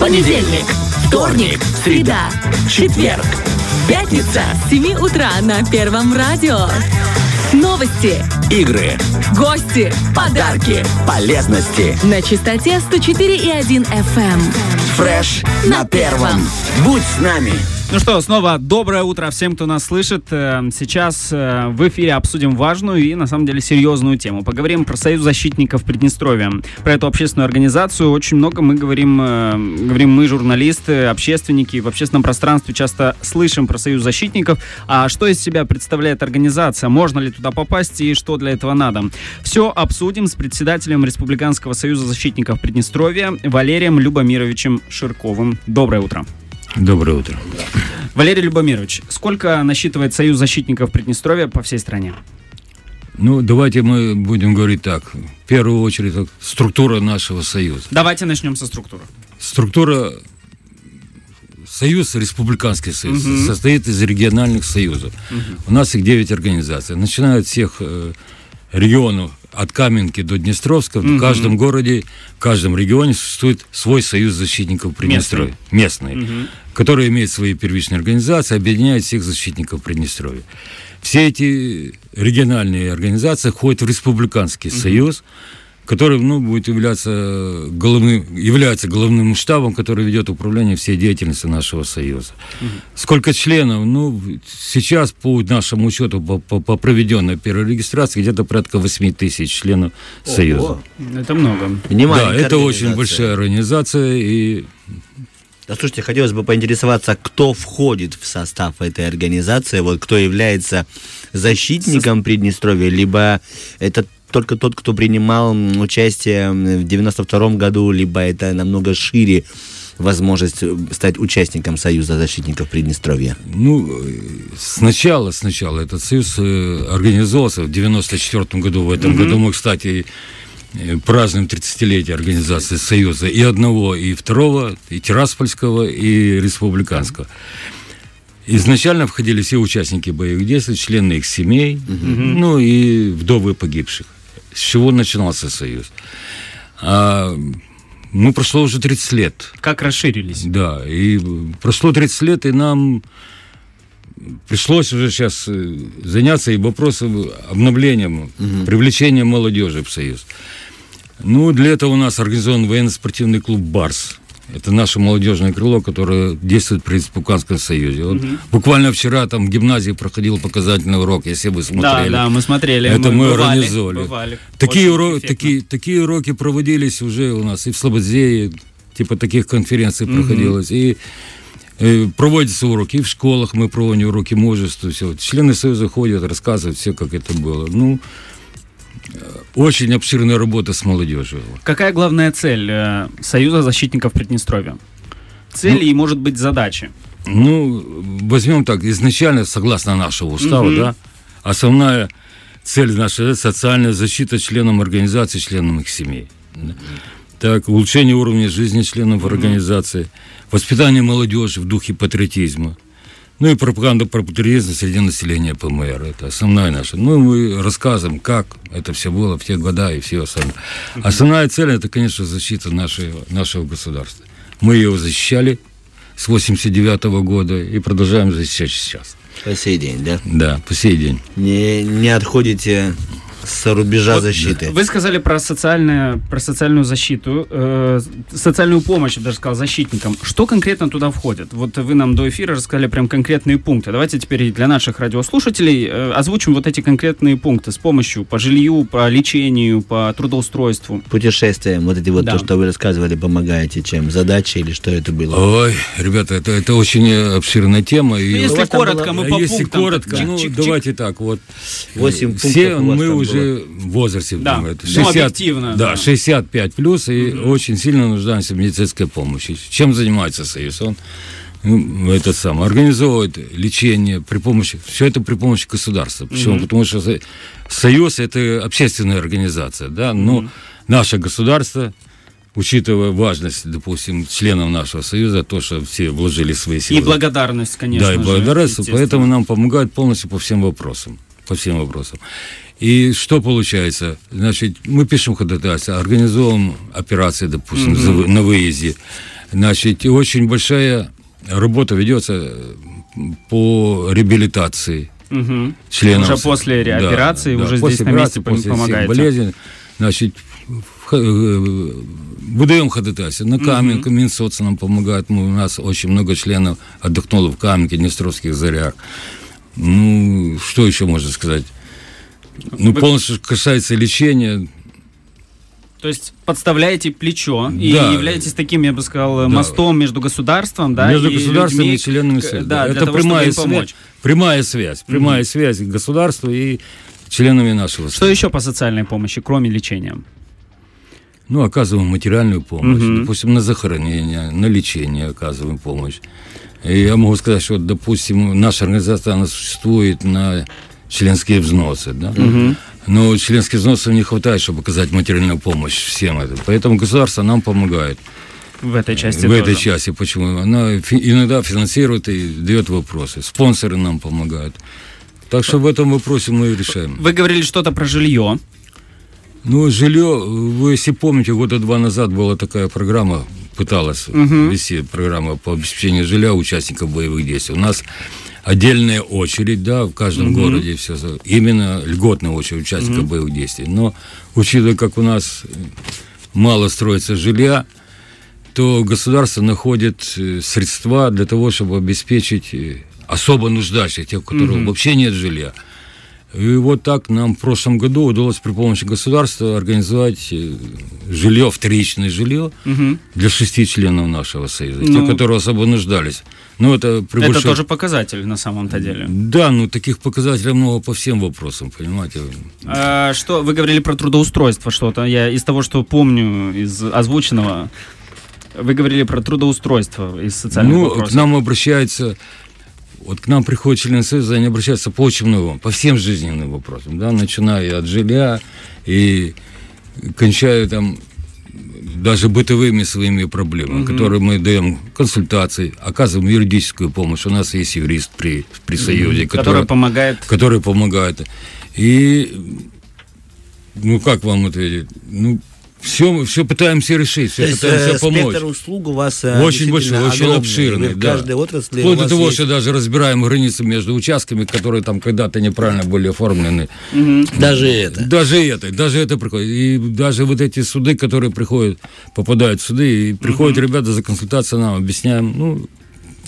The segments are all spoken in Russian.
Понедельник, вторник, среда, четверг, пятница. С 7 утра на Первом радио. Новости, Игры, гости подарки, полезности. на частоте 104,1 FM. Фреш на первом. Будь с нами. Ну что, снова доброе утро всем, кто нас слышит. Э, Сейчас э, в эфире обсудим важную и, на самом деле, серьезную тему. Поговорим про Союз защитников Приднестровья. Про эту общественную организацию очень много мы говорим, э, говорим мы, журналисты, общественники. В общественном пространстве часто слышим про Союз защитников. А что из себя представляет организация? Можно ли туда попасть и что для этого надо? Все обсудим с председателем Республиканского Союза защитников Приднестровья Валерием Любомировичем Ширковым. Доброе утро. Доброе утро. Валерий Любомирович, сколько насчитывает Союз защитников Приднестровья по всей стране? Ну, давайте мы будем говорить так. В первую очередь, так, структура нашего союза. Давайте начнем со структуры. Структура Союз, Республиканский союз, Мгм. состоит из региональных союзов. У нас их 9 организаций. Начиная от всех э, регионов, от Каменки до Днестровска, Мгм. в каждом городе, в каждом регионе существует свой союз защитников Приднестровья. Местный. Мгм. который имеет свои первичные организации, объединяет всех защитников Приднестровья. Все эти региональные организации входят в Республиканский союз, который ну, будет являться головным, является головным штабом, который ведет управление всей деятельностью нашего союза. Сколько членов? Ну, сейчас по нашему учету, по, по- по проведенной первой регистрации, где-то порядка 8 тысяч членов союза. Это много. Не Да, это очень большая организация, и Да, слушайте, хотелось бы поинтересоваться, кто входит в состав этой организации, вот кто является защитником Приднестровья, либо это только тот, кто принимал участие в 92 году, либо это намного шире возможность э, стать участником Союза защитников Приднестровья. Ну, э, сначала, сначала этот союз э, организовался в 94 году. В этом году мы, кстати, празднуем 30-летие организации союза и одного, и второго, и Тираспольского, и Республиканского. Изначально входили все участники боевых действий, члены их семей, ну и вдовы погибших. С чего начинался союз? А, ну, прошло уже 30 лет. Как расширились? Да, и прошло 30 лет, и нам пришлось уже сейчас э, заняться и вопросом обновлением, привлечением молодежи в Союз. Ну, для этого у нас организован военно-спортивный клуб «Барс». Это наше молодежное крыло, которое действует при Республиканском Союзе. Вот Буквально вчера там в гимназии проходил показательный урок, если вы Да, смотрели. да, мы смотрели. Это мы бывали, организовали. бывали. Такие, уро- такие, такие уроки проводились уже у нас и в Слободзее, типа таких конференций проходилось, и э, проводятся уроки, и в школах мы проводим уроки мужества, все. Члены Союза ходят, рассказывают все, как это было. Ну, очень обширная работа с молодежью. Какая главная цель э, Союза защитников Приднестровья? Цели и, может быть, задачи. Ну, возьмем так, изначально, согласно нашего устава, Мгм. да, основная цель наша – это социальная защита членам организации, членам их семей. Так, улучшение уровня жизни членов организации, воспитание молодежи в духе патриотизма, ну и пропаганда патриотизма среди населения ПМР. Это основная наша. Ну, мы рассказываем, как это все было в те года и все остальное. Основная цель – это, конечно, защита нашего, нашего государства. Мы его защищали с 89 года и продолжаем защищать сейчас. По сей день, да? Да, по сей день. Не, не отходите с рубежа защиты. Вы сказали про, социальное, про социальную защиту, э, социальную помощь, я даже сказал, защитникам. Что конкретно туда входит? Вот вы нам до эфира рассказали прям конкретные пункты. Давайте теперь для наших радиослушателей э, озвучим вот эти конкретные пункты с помощью по жилью, по лечению, по трудоустройству. Путешествия, вот эти вот Да. то, что вы рассказывали, помогаете чем? Задачи или что это было? Ой, ребята, это, это очень э, обширная тема. И Ну, если коротко, было- мы А по если пунктам. коротко, так, ну чик-чик-чик. давайте так, вот. Восемь Все пунктов у вас мы там уже в возрасте, Да. думаю, это Ну, объективно, да, да. 65 плюс, и очень сильно нуждаемся в медицинской помощи. Чем занимается Союз? Он ну, этот самый, организовывает лечение при помощи, все это при помощи государства. Почему? Потому что со- Союз это общественная организация, да, но наше государство учитывая важность, допустим, членов нашего союза, то, что все вложили свои силы. И благодарность, конечно Да, и же, благодарность, естественно. поэтому нам помогают полностью по всем вопросам. По всем вопросам. И что получается? Значит, мы пишем ходатайство, организуем операции, допустим, вы- на выезде. Значит, очень большая работа ведется по реабилитации Мгм. членов. Уже после Да, операции, да, уже после здесь на месте после помогаете. болезней, значит, э, выдаем ходатайство. На Каменке Минсоц нам помогает. Мы, у нас очень много членов отдохнуло в Каменке, Днестровских зарях. Ну, что еще можно сказать? Ну, Вы- полностью касается лечения. То есть подставляете плечо и Да. являетесь таким, я бы сказал, мостом между государством, да, между и государством людьми, и членами Союза. Да, Это того, прямая связь. помочь. Прямая связь. Прямая связь государства и членами нашего Что Союза. еще по социальной помощи, кроме лечения? Ну, оказываем материальную помощь. Мгм. Допустим, на захоронение, на лечение оказываем помощь. И я могу сказать, что, допустим, наша организация, она существует на членские взносы, да? Но членских взносов не хватает, чтобы оказать материальную помощь всем это. Поэтому государство нам помогает В этой части в тоже. этой части. Почему? Она иногда финансирует и дает вопросы. Спонсоры нам помогают. Так что в этом вопросе мы решаем. Вы говорили что-то про жилье. Ну, жилье, вы если помните, года два назад была такая программа, пыталась вести программа по обеспечению жилья участников боевых действий. У нас отдельная очередь, да, в каждом городе все, именно льготная очередь участников боевых действий. Но учитывая, как у нас э, мало строится жилья, то государство находит э, средства для того, чтобы обеспечить э, особо нуждающих, тех, у которых вообще нет жилья. И вот так нам в прошлом году удалось при помощи государства организовать э, жилье, вторичное жилье для шести членов нашего союза, Ну. те, которые особо нуждались. Ну, это при Это большой- тоже показатель на самом-то деле. Да, ну таких показателей много по всем вопросам, понимаете. А, что вы говорили про трудоустройство что-то? Я из того, что помню из озвученного, вы говорили про трудоустройство из социальных ну, вопросов. к нам обращаются, вот к нам приходят члены союза, они обращаются по очень многому, по всем жизненным вопросам, да, начиная от жилья и кончая там даже бытовыми своими проблемами, которые мы даем консультации, оказываем юридическую помощь. У нас есть юрист при, при союзе, которая помогает. который помогает. И, ну, как вам ответить? Ну, все, все пытаемся решить, все То есть, пытаемся э, помочь. спектр услуг у вас э, Очень большой, очень обширный, Вы в да. каждой отрасли Вплоть до того, есть- что даже разбираем границы между участками, которые там когда-то неправильно были оформлены. Даже это. Даже это, даже это приходит. И даже вот эти суды, которые приходят, попадают в суды, и приходят ребята за консультацией, нам объясняем, ну,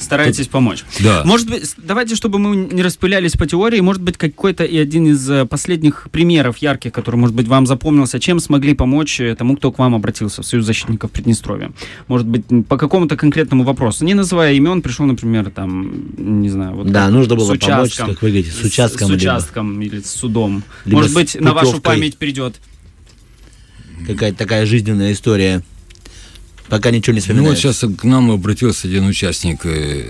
Стараетесь помочь. Да. Может быть, давайте, чтобы мы не распылялись по теории, может быть, какой-то и один из э, последних примеров ярких, который, может быть, вам запомнился, чем смогли помочь э, тому, кто к вам обратился в Союз защитников Приднестровья. Может быть, по какому-то конкретному вопросу. Не называя имен, пришел, например, там, не знаю, вот Да, как нужно было с помочь, участком, как вы говорите, с участком С, либо- участком или с судом. либо может быть, на вашу путевкой. память придет. Какая-то такая жизненная история. Пока ничего не ну вот вспоминается. сейчас к нам обратился один участник, э,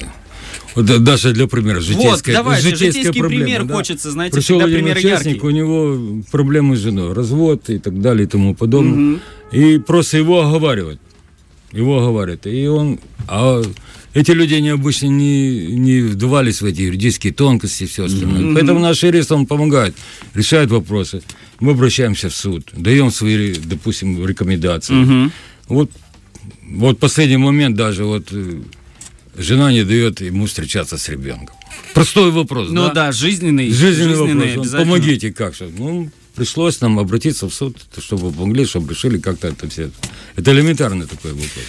вот да- даже для примера, житейская, вот, давайте, житейская житейский проблема, пример да. хочется, знаете, Пришел всегда один пример участник, яркий. у него проблемы с женой, развод и так далее и тому подобное. И просто его оговаривают. Его оговаривают. И он... А эти люди необычно не, не вдавались в эти юридические тонкости и все остальное. Поэтому наш юрист, он помогает, решает вопросы. Мы обращаемся в суд, даем свои, допустим, рекомендации. Вот, вот последний момент даже вот э, жена не дает ему встречаться с ребенком. Простой вопрос, Ну да, жизненный. Жизненный вопрос. Он, обязательно. Помогите как же. Ну, пришлось нам обратиться в суд, чтобы помогли, чтобы решили как-то это все. Это элементарный такой вопрос.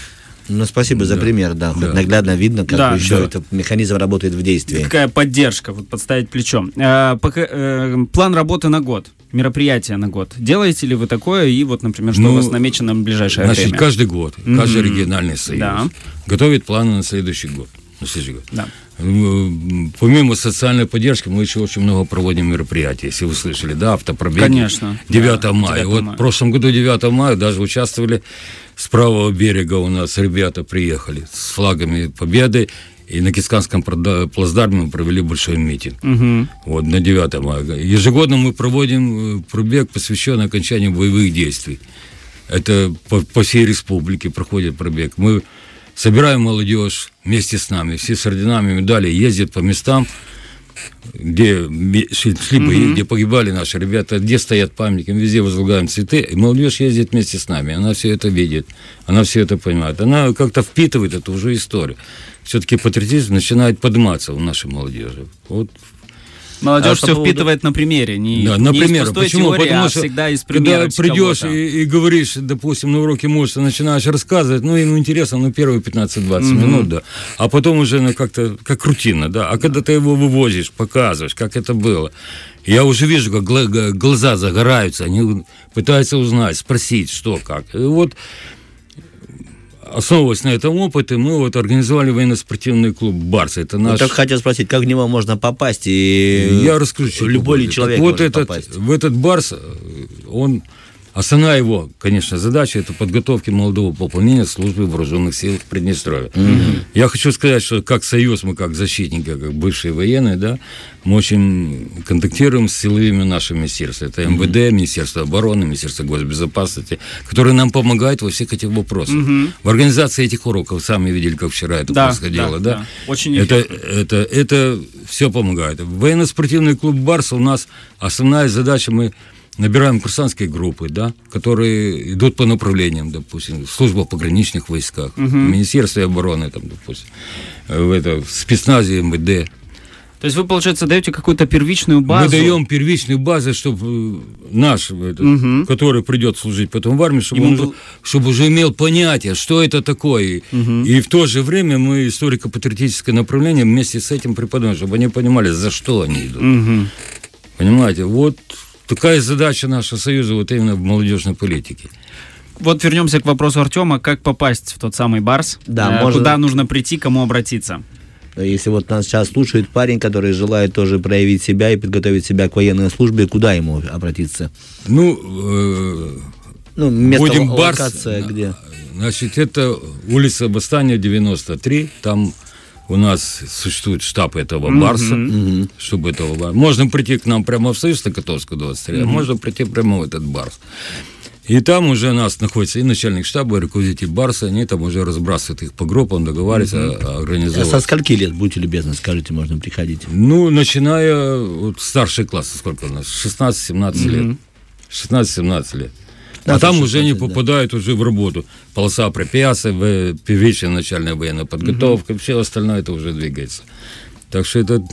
Ну, спасибо за Да. пример, да. Хоть Да. наглядно видно, как Да, еще да. этот механизм работает в действии. Какая поддержка, вот подставить плечо. Э, пока- э, план работы на год, мероприятие на год. Делаете ли вы такое? И вот, например, что Ну, у вас намечено в ближайшее Значит, время? каждый год, каждый региональный союз Да. готовит планы на следующий год. На следующий год. Да. М, Помимо социальной поддержки, мы еще очень много проводим мероприятий. Если вы слышали, да, автопробеги. Конечно, 9 да, мая. 9 вот мая. в прошлом году 9 мая даже участвовали с правого берега у нас ребята приехали с флагами победы. И на Кисканском плацдарме мы провели большой митинг. Мгм. Вот, на 9 мая. Ежегодно мы проводим э, пробег, посвященный окончанию боевых действий. Это по, по всей республике проходит пробег. Мы собираем молодежь вместе с нами, все с орденами, медали, ездят по местам, где шли, бои, где погибали наши ребята, где стоят памятники, мы везде возлагаем цветы, и молодежь ездит вместе с нами, она все это видит, она все это понимает, она как-то впитывает эту уже историю. Все-таки патриотизм начинает подниматься у нашей молодежи. Вот Молодежь А все поводу- впитывает на примере, не, Да, не например, из пустой почему? теории, Потому а что всегда из когда примера придешь кого-то. и, и говоришь, допустим, на уроке мужества, начинаешь рассказывать, ну, ему интересно, ну, первые 15-20 минут, да, а потом уже, ну, как-то, как рутина, да, а когда ты его вывозишь, показываешь, как это было, я уже вижу, как глаза загораются, они пытаются узнать, спросить, что, как. И вот основываясь на этом опыте, мы вот организовали военно-спортивный клуб «Барс». Это наш... только хотел спросить, как в него можно попасть? И Я расскажу Любой ли человек Так вот может этот, попасть? в этот барс, он, основная его, конечно, задача, это подготовки молодого пополнения службы вооруженных сил в Приднестровье. Я хочу сказать, что как союз, мы как защитники, как бывшие военные, да, мы очень контактируем с силовыми нашими министерствами. Это МВД, Министерство обороны, Министерство госбезопасности, которые нам помогают во всех этих вопросах. В организации этих уроков, сами видели, как вчера это Да, происходило, да, да? да. Очень это, эффектно. это, это все помогает. Военно-спортивный клуб «Барс» у нас основная задача, мы набираем курсантские группы, да, которые идут по направлениям, допустим, служба в пограничных войсках, в Министерстве обороны, там, допустим, э, в, это, в спецназе МВД. То есть вы, получается, даете какую-то первичную базу. Мы даем первичную базу, чтобы наш, этот, Мгм. который придет служить потом в армии, чтобы, Ему он был- чтобы уже имел понятие, что это такое. И в то же время мы историко-патриотическое направление вместе с этим преподаем, чтобы они понимали, за что они идут. Мгм. Понимаете, вот такая задача нашего союза вот именно в молодежной политике. Вот вернемся к вопросу Артема, как попасть в тот самый Барс? Да, Э, можно- Куда нужно прийти, кому обратиться? Если вот нас сейчас слушает парень, который желает тоже проявить себя и подготовить себя к военной службе, куда ему обратиться? Ну, э, Ну, место будем ло- Барс, локация где? Значит, это улица Восстания, 93. Там у нас существует штаб этого Барса, чтобы этого Барса. Можно прийти к нам прямо в Союз Котовскую 23, а можно прийти прямо в этот Барс. И там уже у нас находится и начальник штаба, и руководитель Барса, они там уже разбрасывают их по группам, договариваются, а- А организовывают. Со скольки лет, будьте любезны, скажите, можно приходить? Ну, начиная вот старший класс, сколько у нас? 16-17 лет. 16-17 лет. А там уже они 16, да. попадают уже в работу. Полоса препятствий, первичная начальная военная подготовка, все остальное это уже двигается. Так что это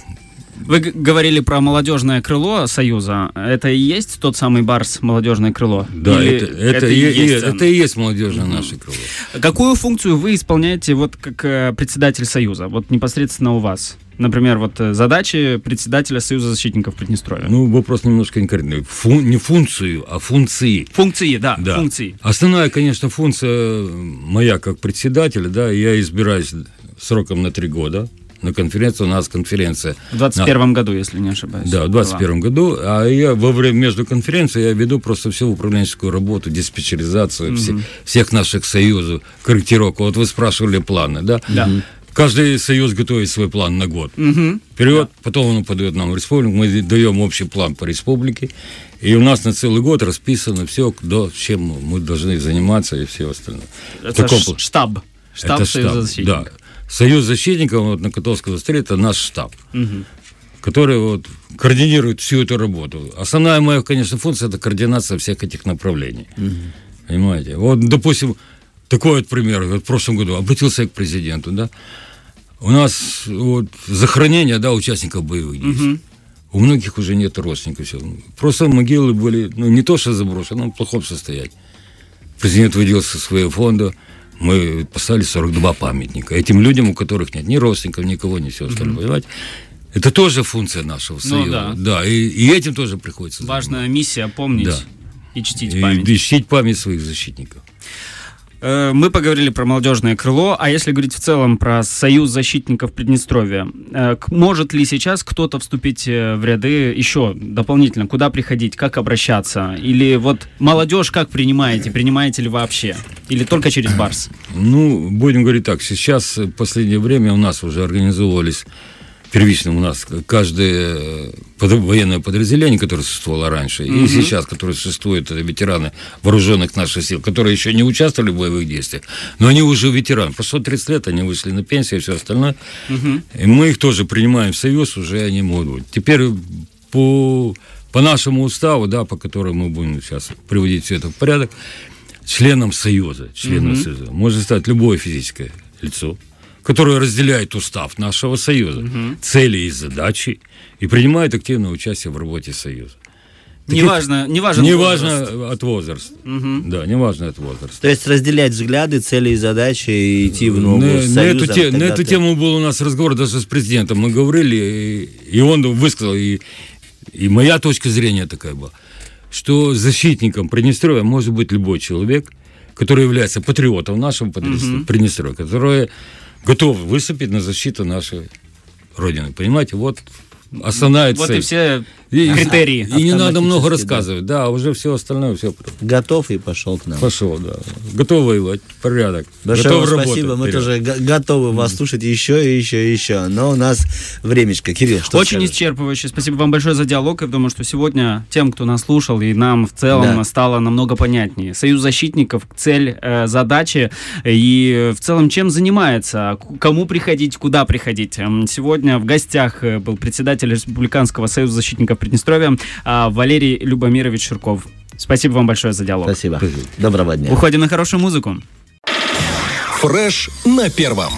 Вы говорили про молодежное крыло Союза. Это и есть тот самый Барс, молодежное крыло? Да, Или это, это, и и, есть это и есть молодежное наше крыло. Какую функцию вы исполняете вот как э, председатель Союза? Вот непосредственно у вас. Например, вот э, задачи председателя Союза защитников Приднестровья. Ну, вопрос немножко инкорректный. Фу- не функцию, а функции. функции, да, Да. функции. Основная, конечно, функция моя как председателя, да, я избираюсь сроком на три года. На конференцию, у нас конференция. В 21 году, если не ошибаюсь. Да, в 21 году. А я во время между конференцией я веду просто всю управленческую работу, диспетчеризацию все- всех наших союзов, корректировку. Вот вы спрашивали планы, да? Да. Каждый союз готовит свой план на год. Мгм. Вперед, потом он подает нам в республику, мы даем общий план по республике, и у нас на целый год расписано все, до чем мы должны заниматься и все остальное. Это таком штаб. Штаб это Союза штаб, защитников. Да. Союз защитников вот, на Котовской 23 это наш штаб, Мгм. который вот, координирует всю эту работу. Основная моя, конечно, функция это координация всех этих направлений. Понимаете? Вот, допустим, такой вот пример. Вот в прошлом году обратился я к президенту, да. У нас вот захоронение, да, участников боевых действий. У многих уже нет родственников. Все. Просто могилы были, ну, не то, что заброшены, но в плохом состоянии. Президент выделился со своего фонда, мы поставили 42 памятника. Этим людям, у которых нет ни родственников, никого, ни всего остального, понимаете? Это тоже функция нашего союза. Ну да. и, и этим тоже приходится Важная миссия помнить Да. и чтить заниматься. память. И, и чтить память своих защитников. Э, Мы поговорили про молодежное крыло, а если говорить в целом про Союз защитников Приднестровья, э, может ли сейчас кто-то вступить э, в ряды еще дополнительно? Куда приходить, как обращаться? Или вот молодежь как принимаете? Принимаете ли вообще? Или только через Барс? Ну, будем говорить так, сейчас в последнее время у нас уже организовывались первичным у нас каждое под, военное подразделение, которое существовало раньше, mm-hmm. и сейчас, которое существует, это ветераны вооруженных наших сил, которые еще не участвовали в боевых действиях, но они уже ветераны. Прошло 30 лет, они вышли на пенсию и все остальное. Mm-hmm. И мы их тоже принимаем в союз, уже они могут быть. Теперь по, по нашему уставу, да, по которому мы будем сейчас приводить все это в порядок, членом союза, членом mm-hmm. союза может стать любое физическое лицо, которое разделяет устав нашего союза, угу. цели и задачи, и принимает активное участие в работе союза. Таких... Неважно, неважно, неважно возраст. от возраста. Угу. Да, неважно от возраста. То есть разделять взгляды, цели и задачи и идти в новую на, на, эту, те, на эту ты... тему был у нас разговор даже с президентом. Мы говорили, и, и он высказал, и, и моя точка зрения такая была, что защитником Приднестровья может быть любой человек, который является патриотом нашего Приднестровья, угу. который готов выступить на защиту нашей Родины. Понимаете, вот основная вот цель. Вот и все критерии. И, и не надо много рассказывать, да. да, уже все остальное все. Готов и пошел к нам. Пошел, да. Готов воевать, порядок. Большое Готов спасибо, мы тоже готовы вас слушать еще и еще и еще. Но у нас времечко. Кирилл, что Очень скажешь? исчерпывающе. Спасибо вам большое за диалог. Я думаю, что сегодня тем, кто нас слушал, и нам в целом да. стало намного понятнее. Союз защитников, цель, э, задачи и в целом чем занимается, кому приходить, куда приходить. Сегодня в гостях э, был председатель Республиканского союза защитников Приднестровья а, Валерий Любомирович Ширков. Спасибо вам большое за диалог. Спасибо. Доброго дня. Уходим на хорошую музыку. Фреш на первом.